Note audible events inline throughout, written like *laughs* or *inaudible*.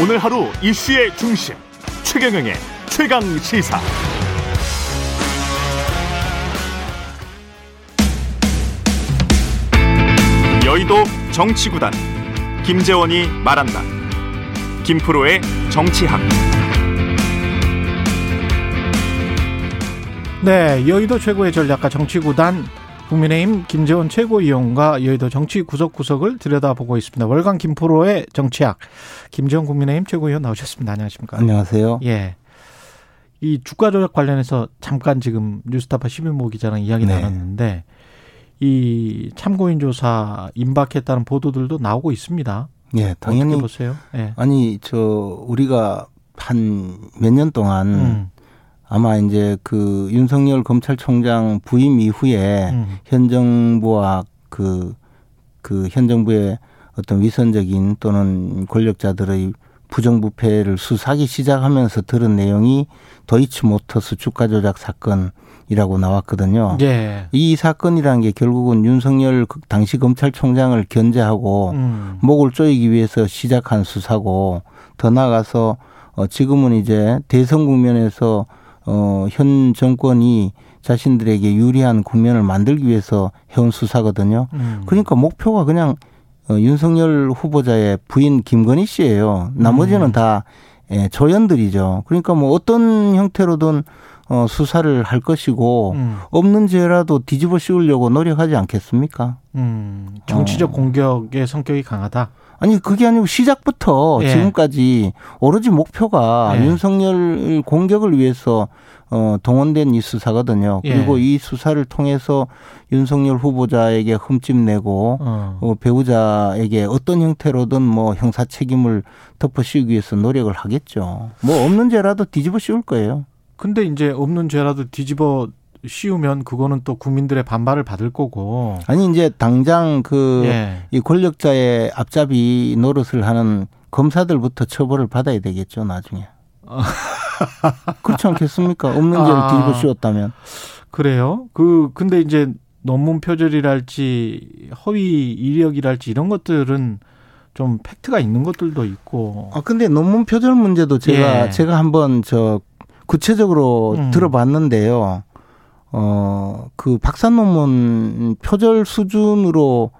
오늘 하루 이슈의 중심 최경영의 최강 시사. 여의도 정치구단 김재원이 말한다. 김프로의 정치학. 네, 여의도 최고의 전략가 정치구단 국민의힘 김재원 최고위원과 여의도 정치 구석구석을 들여다보고 있습니다. 월간 김프로의 정치학 김재원 국민의힘 최고위원 나오셨습니다. 안녕하십니까? 안녕하세요. 예. 이 주가 조작 관련해서 잠깐 지금 뉴스타파 시민모 기자랑 이야기 네. 나눴는데 이 참고인 조사 임박했다는 보도들도 나오고 있습니다. 예, 당연히 보세요? 예. 아니 저 우리가 한 몇 년 동안 음, 아마 이제 그 윤석열 검찰총장 부임 이후에 음. 현 정부와 그, 그 현 정부의 어떤 위선적인 또는 권력자들의 부정부패를 수사하기 시작하면서 들은 내용이 도이치모터스 주가 조작 사건이라고 나왔거든요. 예. 이 사건이라는 게 결국은 윤석열 그 당시 검찰총장을 견제하고 음. 목을 조이기 위해서 시작한 수사고 더 나아가서 어 지금은 이제 대선 국면에서 어 현 정권이 자신들에게 유리한 국면을 만들기 위해서 해온 수사거든요. 음. 그러니까 목표가 그냥 어 윤석열 후보자의 부인 김건희 씨예요. 나머지는 음. 다 예, 조연들이죠. 그러니까 뭐 어떤 형태로든 어 수사를 할 것이고 음. 없는 죄라도 뒤집어 씌우려고 노력하지 않겠습니까? 음. 정치적 어. 공격의 성격이 강하다. 아니 그게 아니고 시작부터 예. 지금까지 오로지 목표가 예. 윤석열 공격을 위해서 어 동원된 이 수사거든요. 예. 그리고 이 수사를 통해서 윤석열 후보자에게 흠집 내고 어. 어, 배우자에게 어떤 형태로든 뭐 형사 책임을 덮어 씌우기 위해서 노력을 하겠죠. 뭐 없는 죄라도 뒤집어 씌울 거예요. 근데 이제 없는 죄라도 뒤집어 씌우면 그거는 또 국민들의 반발을 받을 거고. 아니 이제 당장 그 예. 이 권력자의 앞잡이 노릇을 하는 검사들부터 처벌을 받아야 되겠죠 나중에. *laughs* 그렇지 않겠습니까? 없는 죄를 아. 뒤집어 씌웠다면. 그래요? 그 근데 이제 논문 표절이랄지 허위 이력이랄지 이런 것들은 좀 팩트가 있는 것들도 있고. 아 근데 논문 표절 문제도 제가 예. 제가 한번 저 구체적으로 음. 들어봤는데요. 어 그 박사 논문 표절 수준으로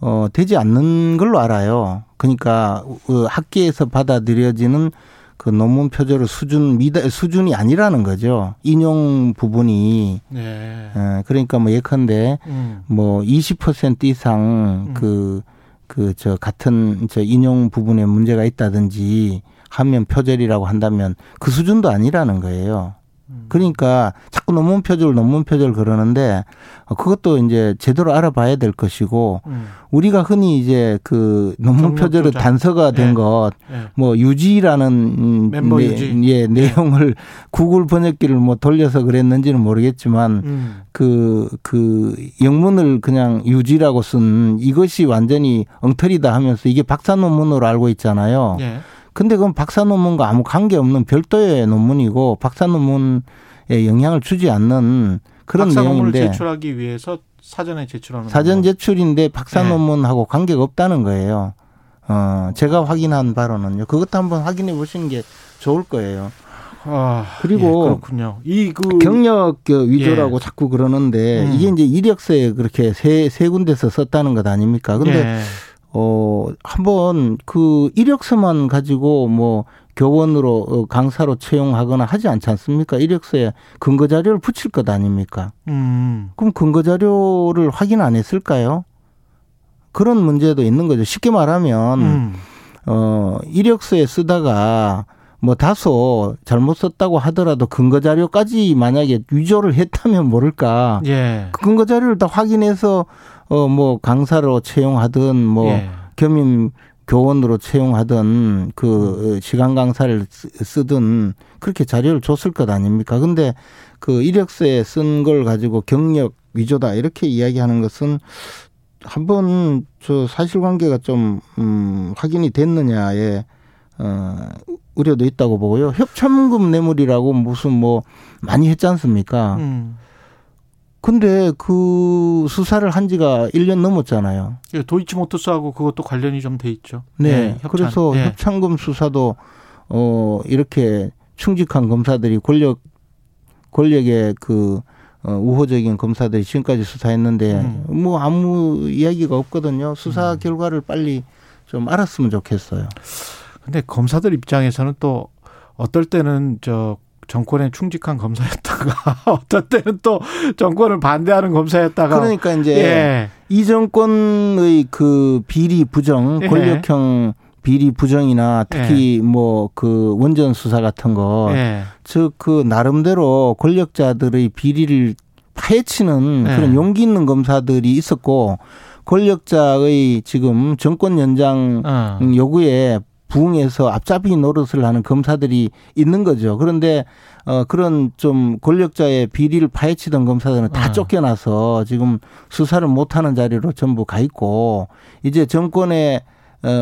어 되지 않는 걸로 알아요. 그러니까 그 학계에서 받아들여지는 그 논문 표절의 수준 미다 수준이 아니라는 거죠. 인용 부분이 네. 예, 그러니까 뭐 예컨대 음. 뭐20% 이상 음. 그, 그, 저, 같은, 저, 인용 부분에 문제가 있다든지 하면 표절이라고 한다면 그 수준도 아니라는 거예요. 음. 그러니까 자꾸 논문 표절, 논문 표절 그러는데 어, 그것도 이제 제대로 알아봐야 될 것이고 음. 우리가 흔히 이제 그 논문 표절의 조작. 단서가 된 예. 것, 예. 뭐 유지라는 음, 멤버 내- 유지. 예, 내용을 *laughs* 구글 번역기를 뭐 돌려서 그랬는지는 모르겠지만 음. 그, 그, 영문을 그냥 유지라고 쓴 이것이 완전히 엉터리다 하면서 이게 박사 논문으로 알고 있잖아요. 예. 근데 그건 박사 논문과 아무 관계없는 별도의 논문이고 박사 논문에 영향을 주지 않는 그런 박사 논문을 내용인데 제출하기 위해서 사전에 제출하는 사전 거. 제출인데 박사 네. 논문하고 관계가 없다는 거예요. 어, 제가 확인한 바로는요. 그것도 한번 확인해 보시는 게 좋을 거예요. 아, 그리고 예, 그렇군요. 이 그 경력 그 위조라고 자꾸 그러는데 음. 이게 이제 이력서에 그렇게 세, 세 군데서 썼다는 것 아닙니까? 근데 예. 어, 한번 그 이력서만 가지고 뭐 교원으로 어, 강사로 채용하거나 하지 않지 않습니까? 이력서에 근거 자료를 붙일 것 아닙니까? 음. 그럼 근거 자료를 확인 안 했을까요? 그런 문제도 있는 거죠. 쉽게 말하면 음. 어, 이력서에 쓰다가 뭐 다소 잘못 썼다고 하더라도 근거 자료까지 만약에 위조를 했다면 모를까. 예. 그 근거 자료를 다 확인해서 어 뭐 강사로 채용하든 뭐 예. 겸임 교원으로 채용하든 그 시간 강사를 쓰- 쓰든 그렇게 자료를 줬을 것 아닙니까? 근데 그 이력서에 쓴 걸 가지고 경력 위조다 이렇게 이야기하는 것은 한번 저 사실관계가 좀 음, 확인이 됐느냐에 어, 우려도 있다고 보고요. 협찬금 뇌물이라고 무슨 뭐 많이 했지 않습니까? 음. 근데 그 수사를 한 지가 1년 넘었잖아요. 예, 도이치모터스하고 그것도 관련이 좀 돼 있죠. 네. 예, 협찬. 그래서 예. 협찬금 수사도 어 이렇게 충직한 검사들이 권력 권력의 그 어, 우호적인 검사들이 지금까지 수사했는데 음. 뭐 아무 이야기가 없거든요. 수사 음. 결과를 빨리 좀 알았으면 좋겠어요. 근데 검사들 입장에서는 또 어떨 때는 저 정권에 충직한 검사였다가 *laughs* 어떨 때는 또 정권을 반대하는 검사였다가 그러니까 이제 예. 이 정권의 그 비리 부정, 예. 권력형 비리 부정이나 특히 뭐그 원전 수사 같은 거, 예. 즉그 나름대로 권력자들의 비리를 파헤치는 예. 그런 용기 있는 검사들이 있었고 권력자의 지금 정권 연장 어. 요구에 부응해서 앞잡이 노릇을 하는 검사들이 있는 거죠. 그런데 어 그런 좀 권력자의 비리를 파헤치던 검사들은 다 어. 쫓겨나서 지금 수사를 못 하는 자리로 전부 가 있고 이제 정권에 어,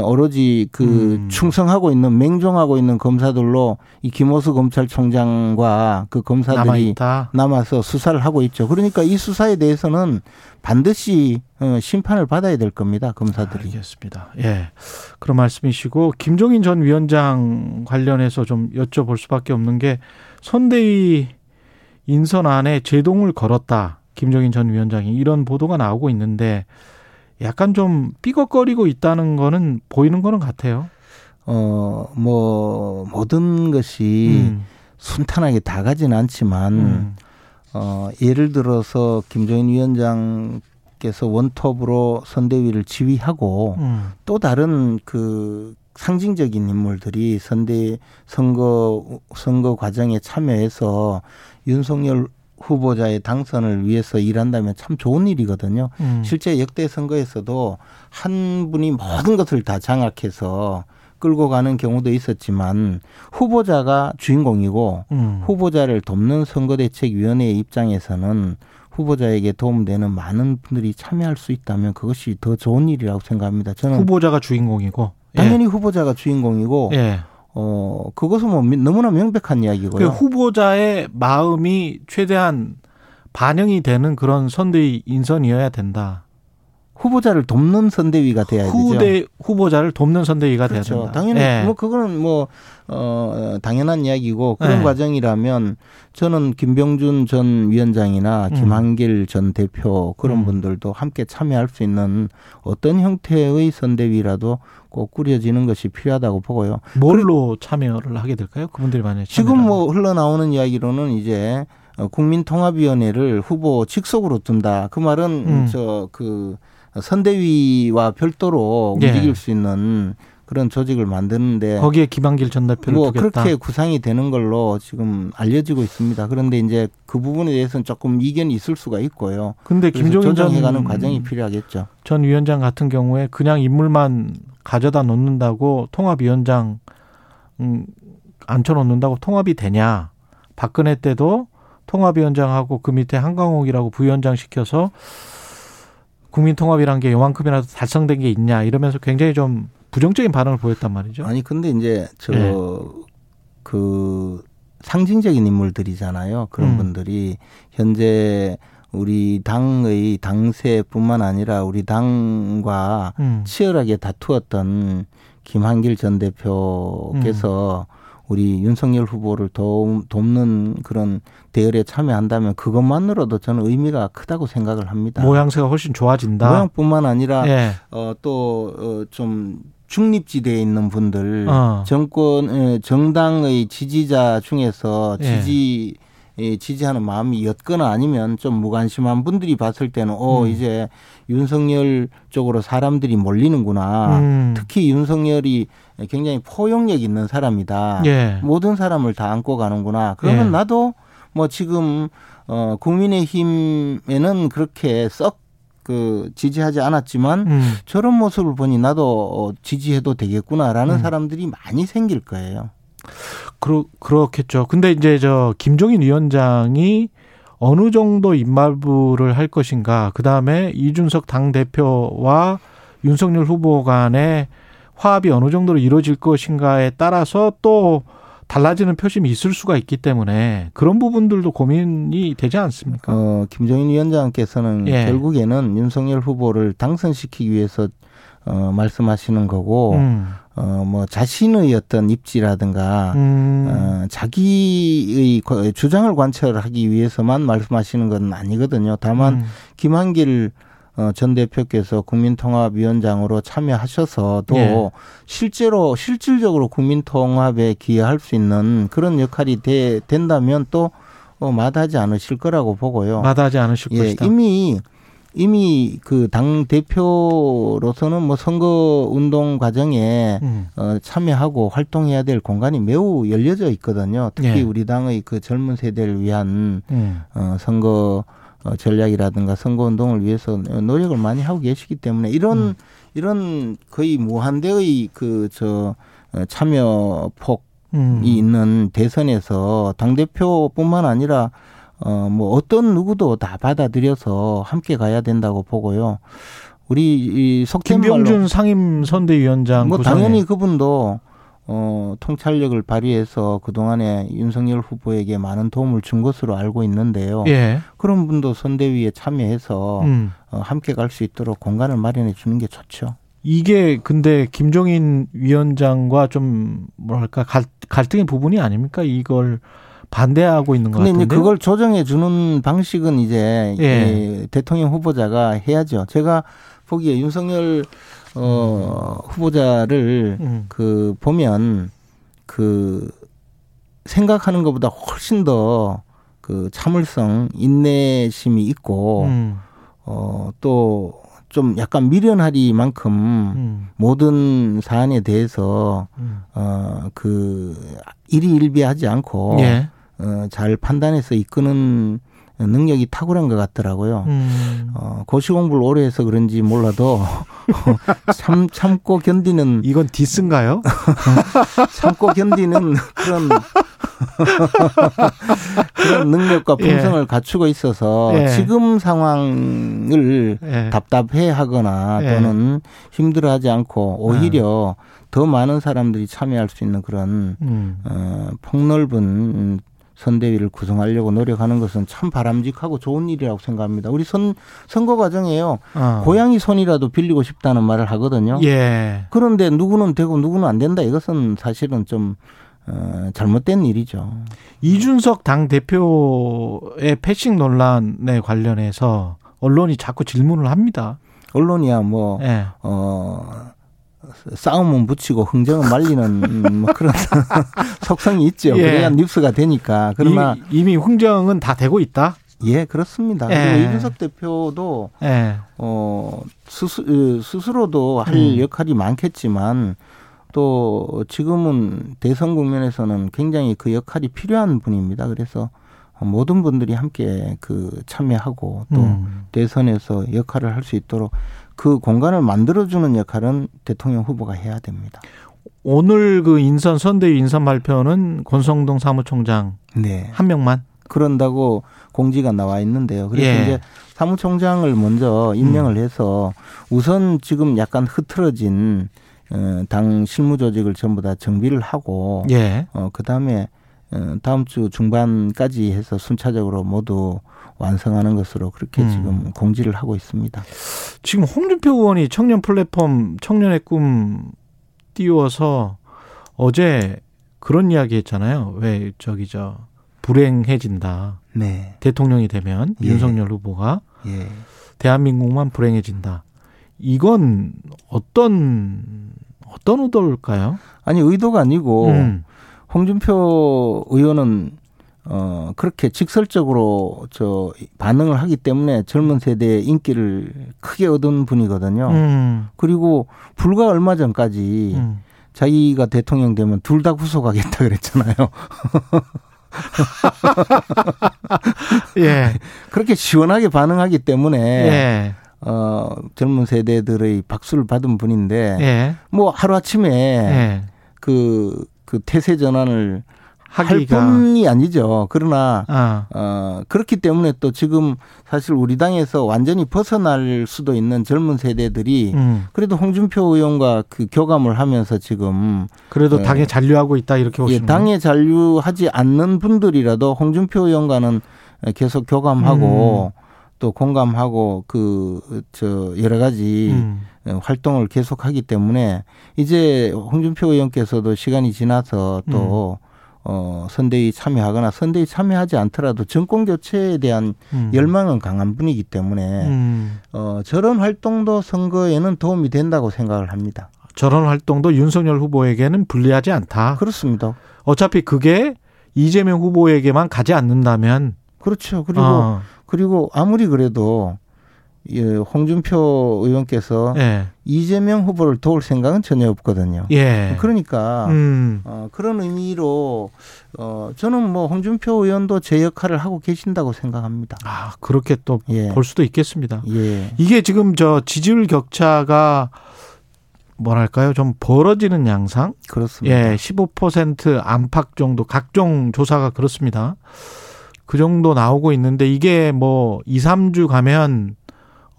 오로지 그 음. 충성하고 있는 맹종하고 있는 검사들로 이 김호수 검찰총장과 그 검사들이 남아 있다. 남아서 수사를 하고 있죠. 그러니까 이 수사에 대해서는 반드시 어, 심판을 받아야 될 겁니다. 검사들이. 알겠습니다. 예. 그런 말씀이시고 김종인 전 위원장 관련해서 좀 여쭤볼 수밖에 없는 게 선대위 인선안에 제동을 걸었다. 김종인 전 위원장이 이런 보도가 나오고 있는데 약간 좀 삐걱거리고 있다는 거는 보이는 거는 같아요. 어, 뭐, 모든 것이 음. 순탄하게 다 가진 않지만, 음. 어, 예를 들어서 김종인 위원장께서 원톱으로 선대위를 지휘하고 음. 또 다른 그 상징적인 인물들이 선대 선거 선거 과정에 참여해서 윤석열 후보자의 당선을 위해서 일한다면 참 좋은 일이거든요. 음. 실제 역대 선거에서도 한 분이 모든 것을 다 장악해서 끌고 가는 경우도 있었지만 후보자가 주인공이고 음. 후보자를 돕는 선거대책위원회의 입장에서는 후보자에게 도움되는 많은 분들이 참여할 수 있다면 그것이 더 좋은 일이라고 생각합니다. 저는 후보자가 주인공이고 당연히 후보자가 주인공이고 예. 예. 어 그것은 뭐 미- 너무나 명백한 그 이야기고요. 후보자의 마음이 최대한 반영이 되는 그런 선대위 인선이어야 된다. 후보자를 돕는 선대위가 돼야 되죠. 후대 후보자를 돕는 선대위가 돼야 그렇죠. 된다. 당연히 예. 뭐 그거는 뭐 어, 당연한 이야기고 그런 네. 과정이라면 저는 김병준 전 위원장이나 음. 김한길 전 대표 그런 음. 분들도 함께 참여할 수 있는 어떤 형태의 선대위라도 꼭 꾸려지는 것이 필요하다고 보고요. 뭘로 참여를 하게 될까요? 그분들이 만약에 지금 뭐 흘러나오는 이야기로는 이제 어, 국민통합위원회를 후보 직속으로 둔다. 그 말은 음. 저그 선대위와 별도로 예. 움직일 수 있는 그런 조직을 만드는데 거기에 김한길 전 대표를 뭐 두겠다. 그렇게 구상이 되는 걸로 지금 알려지고 있습니다. 그런데 이제 그 부분에 대해서는 조금 이견이 있을 수가 있고요. 근데 김종인 전, 조정해가는 과정이 필요하겠죠. 전 위원장 같은 경우에 그냥 인물만 가져다 놓는다고 통합위원장 음, 앉혀놓는다고 통합이 되냐? 박근혜 때도 통합위원장하고 그 밑에 한강옥이라고 부위원장 시켜서 국민통합이란 게 요만큼이라도 달성된 게 있냐 이러면서 굉장히 좀 부정적인 반응을 보였단 말이죠. 아니 근데 이제 저 예. 그 상징적인 인물들이잖아요. 그런 음. 분들이 현재 우리 당의 당세뿐만 아니라 우리 당과 음. 치열하게 다투었던 김한길 전 대표께서 음. 우리 윤석열 후보를 도, 돕는 그런 대열에 참여한다면 그것만으로도 저는 의미가 크다고 생각을 합니다. 모양새가 훨씬 좋아진다. 모양뿐만 아니라 예. 어, 또좀 중립지대에 있는 분들 어. 정권 에, 정당의 지지자 중에서 예. 지지 예, 지지하는 마음이 였거나 아니면 좀 무관심한 분들이 봤을 때는 어 음. 이제 윤석열 쪽으로 사람들이 몰리는구나. 음. 특히 윤석열이 굉장히 포용력 있는 사람이다. 예. 모든 사람을 다 안고 가는구나. 그러면 예. 나도 뭐 지금 어 국민의힘에는 그렇게 썩 그 지지하지 않았지만 음. 저런 모습을 보니 나도 어, 지지해도 되겠구나라는 음. 사람들이 많이 생길 거예요. 그러, 그렇겠죠. 근데 이제 저 김종인 위원장이 어느 정도 입말부를 할 것인가, 그 다음에 이준석 당대표와 윤석열 후보 간의 화합이 어느 정도로 이루어질 것인가에 따라서 또 달라지는 표심이 있을 수가 있기 때문에 그런 부분들도 고민이 되지 않습니까? 어, 김종인 위원장께서는 예. 결국에는 윤석열 후보를 당선시키기 위해서 어, 말씀하시는 거고 음. 어, 뭐 자신의 어떤 입지라든가 음. 어, 자기의 거- 주장을 관철하기 위해서만 말씀하시는 건 아니거든요. 다만 음. 김한길 어, 전 대표께서 국민통합위원장으로 참여하셔서 또 예. 실제로 실질적으로 국민통합에 기여할 수 있는 그런 역할이 돼, 된다면 또 어, 마다하지 않으실 거라고 보고요. 마다하지 않으실 예, 것이다. 이미 이미 그 당 대표로서는 뭐 선거 운동 과정에 음. 어, 참여하고 활동해야 될 공간이 매우 열려져 있거든요. 특히 예. 우리 당의 그 젊은 세대를 위한 음. 어, 선거 어, 전략이라든가 선거 운동을 위해서 노력을 많이 하고 계시기 때문에 이런 음. 이런 거의 무한대의 그 저 참여 폭이 음. 있는 대선에서 당 대표뿐만 아니라 어 뭐 어떤 누구도 다 받아들여서 함께 가야 된다고 보고요. 우리 이 말로 김병준 상임 선대위원장 뭐 구성에 당연히 그분도 어 통찰력을 발휘해서 그동안에 윤석열 후보에게 많은 도움을 준 것으로 알고 있는데요. 예. 그런 분도 선대위에 참여해서 음. 어, 함께 갈 수 있도록 공간을 마련해 주는 게 좋죠. 이게 근데 김종인 위원장과 좀 뭐랄까 갈, 갈등의 부분이 아닙니까? 이걸 반대하고 있는 것 근데 같은데. 그걸 조정해 주는 방식은 이제 예. 예, 대통령 후보자가 해야죠. 제가 보기에 윤석열 어 후보자를 음. 그 보면 그 생각하는 것보다 훨씬 더 그 참을성, 인내심이 있고 음. 어 또 좀 약간 미련하리만큼 음. 모든 사안에 대해서 음. 어그 일희일비하지 않고 예. 어, 잘 판단해서 이끄는 능력이 탁월한 것 같더라고요. 음. 어, 고시 공부를 오래 해서 그런지 몰라도 *laughs* 참 참고 견디는 이건 디스인가요? *laughs* 참고 견디는 그런 *laughs* 그런 능력과 예. 품성을 갖추고 있어서 예. 지금 상황을 예. 답답해하거나 예. 또는 힘들어하지 않고 오히려 더 많은 사람들이 참여할 수 있는 그런 음. 어, 폭넓은 선대위를 구성하려고 노력하는 것은 참 바람직하고 좋은 일이라고 생각합니다. 우리 선 선거 과정에요. 어. 고양이 손이라도 빌리고 싶다는 말을 하거든요. 예. 그런데 누구는 되고 누구는 안 된다. 이것은 사실은 좀 어, 잘못된 일이죠. 이준석 당 대표의 패싱 논란에 관련해서 언론이 자꾸 질문을 합니다. 언론이야 뭐 예. 어, 싸움은 붙이고 흥정은 말리는 *laughs* 뭐 그런 *laughs* 속성이 있죠. 예. 그래야 뉴스가 되니까. 그러나 이- 이미 흥정은 다 되고 있다. 예 그렇습니다. 예. 그리고 이준석 대표도 예. 어 스스, 으, 스스로도 할 음. 역할이 많겠지만 또 지금은 대선 국면에서는 굉장히 그 역할이 필요한 분입니다. 그래서 모든 분들이 함께 그 참여하고 또 음. 대선에서 역할을 할 수 있도록 그 공간을 만들어주는 역할은 대통령 후보가 해야 됩니다. 오늘 그 인선 선대위 인선 발표는 권성동 사무총장 네. 한 명만. 그런다고 공지가 나와 있는데요. 그래서 예. 음. 이제 사무총장을 먼저 임명을 해서 우선 지금 약간 흐트러진 어, 당 실무 조직을 전부 다 정비를 하고 예. 어, 그다음에 어, 다음 주 중반까지 해서 순차적으로 모두 완성하는 것으로 그렇게 음. 지금 공지를 하고 있습니다. 지금 홍준표 의원이 청년 플랫폼 청년의 꿈 띄워서 어제 그런 이야기 했잖아요. 왜 저기 저 불행해진다. 네. 대통령이 되면 예. 윤석열 후보가 예. 대한민국만 불행해진다. 이건 어떤 어떤 의도일까요? 아니 의도가 아니고 음. 홍준표 의원은 어 그렇게 직설적으로 저 반응을 하기 때문에 젊은 세대의 인기를 크게 얻은 분이거든요. 음. 그리고 불과 얼마 전까지 음. 자기가 대통령 되면 둘 다 구속하겠다 그랬잖아요. *laughs* 예. 그렇게 시원하게 반응하기 때문에 예. 어 젊은 세대들의 박수를 받은 분인데 예. 뭐 하루 아침에 예. 그, 그 태세 전환을 할 뿐이 아니죠. 그러나 아, 어 그렇기 때문에 또 지금 사실 우리 당에서 완전히 벗어날 수도 있는 젊은 세대들이 음. 그래도 홍준표 의원과 그 교감을 하면서 지금 그래도 예. 당에 잔류하고 있다 이렇게 예, 보시는 당에 잔류하지 않는 분들이라도 홍준표 의원과는 계속 교감하고 또 공감하고 그 저 여러 가지 음. 활동을 계속하기 때문에 이제 홍준표 의원께서도 시간이 지나서 또 음. 어, 선대위 참여하거나 선대위 참여하지 않더라도 정권 교체에 대한 음. 열망은 강한 분이기 때문에 음. 어, 저런 활동도 선거에는 도움이 된다고 생각을 합니다. 저런 활동도 윤석열 후보에게는 불리하지 않다. 그렇습니다. 어차피 그게 이재명 후보에게만 가지 않는다면 그렇죠. 그리고 어, 그리고 아무리 그래도 예, 홍준표 의원께서 예. 이재명 후보를 도울 생각은 전혀 없거든요. 예. 그러니까 음. 어, 그런 의미로 어, 저는 뭐 홍준표 의원도 제 역할을 하고 계신다고 생각합니다. 아, 그렇게 또볼 예. 수도 있겠습니다. 예. 이게 지금 저 지지율 격차가 뭐랄까요? 좀 벌어지는 양상? 그렇습니다. 예, 15% 안팎 정도 각종 조사가 그렇습니다. 그 정도 나오고 있는데 이게 뭐 2, 3주 가면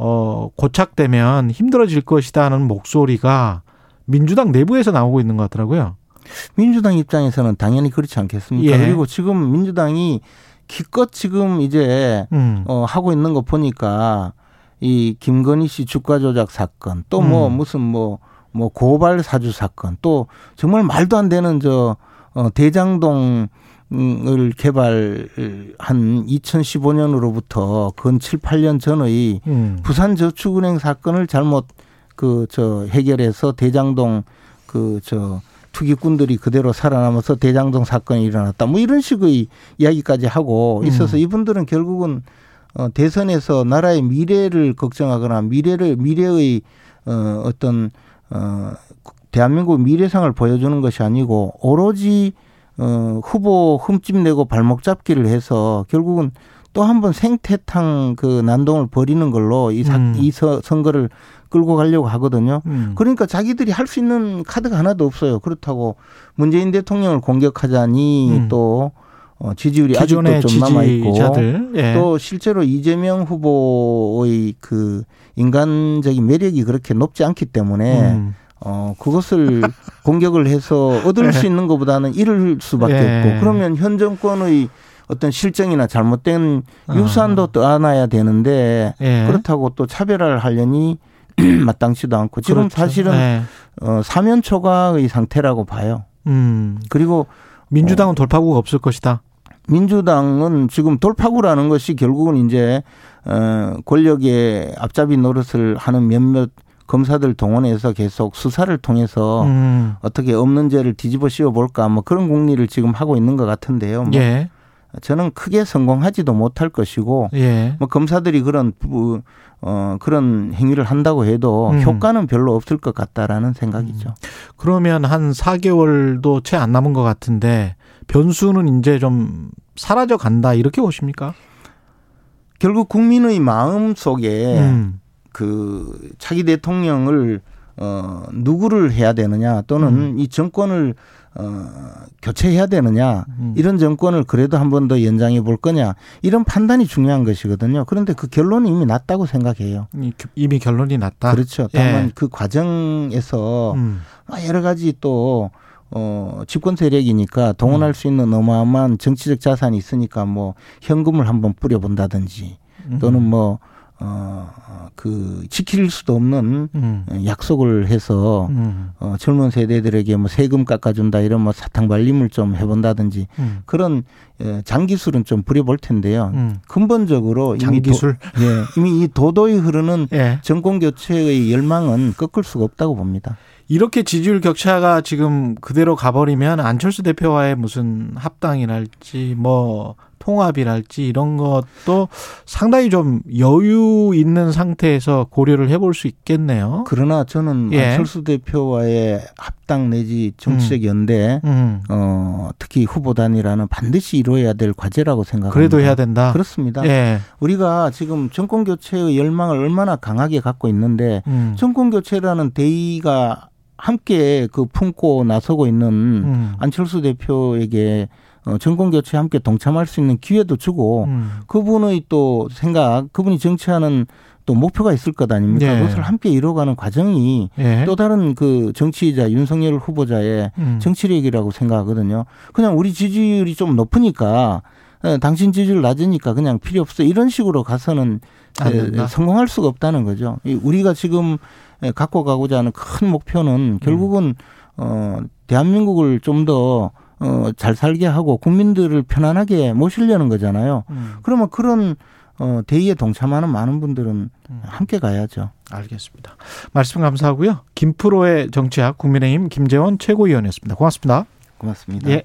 어 고착되면 힘들어질 것이다는 목소리가 민주당 내부에서 나오고 있는 것 같더라고요. 민주당 입장에서는 당연히 그렇지 않겠습니까? 예. 그리고 지금 민주당이 기껏 지금 이제 음. 어, 하고 있는 거 보니까 이 김건희 씨 주가 조작 사건 또뭐 음. 무슨 뭐뭐 고발 사주 사건 또 정말 말도 안 되는 저 어, 대장동 을 개발한 2015년으로부터 근 7, 8년 전의 음. 부산 저축은행 사건을 잘못 그 저 해결해서 대장동 그 저 투기꾼들이 그대로 살아남아서 대장동 사건이 일어났다. 뭐 이런 식의 이야기까지 하고 있어서 음. 이분들은 결국은 어 대선에서 나라의 미래를 걱정하거나 미래를 미래의 어 어떤 어 대한민국 미래상을 보여주는 것이 아니고 오로지 어 후보 흠집 내고 발목 잡기를 해서 결국은 또 한 번 생태탕 그 난동을 벌이는 걸로 이, 사, 음. 이 서, 선거를 끌고 가려고 하거든요. 음. 그러니까 자기들이 할 수 있는 카드가 하나도 없어요. 그렇다고 문재인 대통령을 공격하자니 음. 또 어, 지지율이 아직도 좀 남아 있고 예. 또 실제로 이재명 후보의 그 인간적인 매력이 그렇게 높지 않기 때문에 음. 어 그것을 *laughs* 공격을 해서 얻을 수 있는 것보다는 잃을 수밖에 예. 없고 그러면 현 정권의 어떤 실정이나 잘못된 어. 유산도 떠안아야 되는데 예. 그렇다고 또 차별화를 하려니 *clears throat* 마땅치도 않고 지금 그렇죠. 사실은 예. 어, 사면 초과의 상태라고 봐요. 음. 그리고 민주당은 돌파구가 없을 것이다. 민주당은 지금 돌파구라는 것이 결국은 이제 어 권력의 앞잡이 노릇을 하는 몇몇 검사들 동원해서 계속 수사를 통해서 음. 어떻게 없는 죄를 뒤집어 씌워 볼까 뭐 그런 국리를 지금 하고 있는 것 같은데요. 뭐 예. 저는 크게 성공하지도 못할 것이고 예. 뭐 검사들이 그런 부- 어 그런 행위를 한다고 해도 음. 효과는 별로 없을 것 같다라는 생각이죠. 그러면 한 4개월도 채 안 남은 것 같은데 변수는 이제 좀 사라져 간다 이렇게 보십니까? 결국 국민의 마음 속에 음. 그 차기 대통령을 어 누구를 해야 되느냐 또는 음. 이 정권을 어 교체해야 되느냐 음. 이런 정권을 그래도 한 번 더 연장해 볼 거냐 이런 판단이 중요한 것이거든요. 그런데 그 결론이 이미 났다고 생각해요. 이- 이미 결론이 났다. 그렇죠. 다만 예. 그 과정에서 음. 아, 여러 가지 또 어, 집권 세력이니까 동원할 음. 수 있는 어마어마한 정치적 자산이 있으니까 뭐 현금을 한번 뿌려본다든지 또는 뭐, 어, 그 지킬 수도 없는 음. 약속을 해서 음. 어, 젊은 세대들에게 뭐 세금 깎아준다 이런 뭐 사탕 발림을 좀 해본다든지 음. 그런 어, 장기술은 좀 부려볼 텐데요. 음. 근본적으로 이미 장기술. 도, 예, 이미 이 도도히 흐르는 *laughs* 예. 정권 교체의 열망은 꺾을 수가 없다고 봅니다. 이렇게 지지율 격차가 지금 그대로 가버리면 안철수 대표와의 무슨 합당이랄지 뭐 통합이랄지 이런 것도 상당히 좀 여유 있는 상태에서 고려를 해볼 수 있겠네요. 그러나 저는 예. 안철수 대표와의 합당 내지 정치적 연대, 음. 어, 특히 후보 단일화는 반드시 이루어야 될 과제라고 생각합니다. 그래도 해야 된다. 그렇습니다. 예. 우리가 지금 정권 교체의 열망을 얼마나 강하게 갖고 있는데 음. 정권 교체라는 대의가 함께 그 품고 나서고 있는 음. 안철수 대표에게 어, 정권 교체에 함께 동참할 수 있는 기회도 주고 음. 그분의 또 생각, 그분이 정치하는 또 목표가 있을 것 아닙니까? 예. 그것을 함께 이뤄가는 과정이 예. 또 다른 그 정치자 윤석열 후보자의 음. 정치력이라고 생각하거든요. 그냥 우리 지지율이 좀 높으니까 어, 당신 지지율 낮으니까 그냥 필요 없어 이런 식으로 가서는 안 에, 된다. 성공할 수가 없다는 거죠. 이 우리가 지금 에, 갖고 가고자 하는 큰 목표는 결국은 어 대한민국을 좀더 어, 잘 살게 하고 국민들을 편안하게 모시려는 거잖아요. 음. 그러면 그런 어, 대의에 동참하는 많은 분들은 음. 함께 가야죠. 알겠습니다. 말씀 감사하고요. 김프로의 정치학 국민의힘 김재원 최고위원이었습니다. 고맙습니다. 고맙습니다. 예.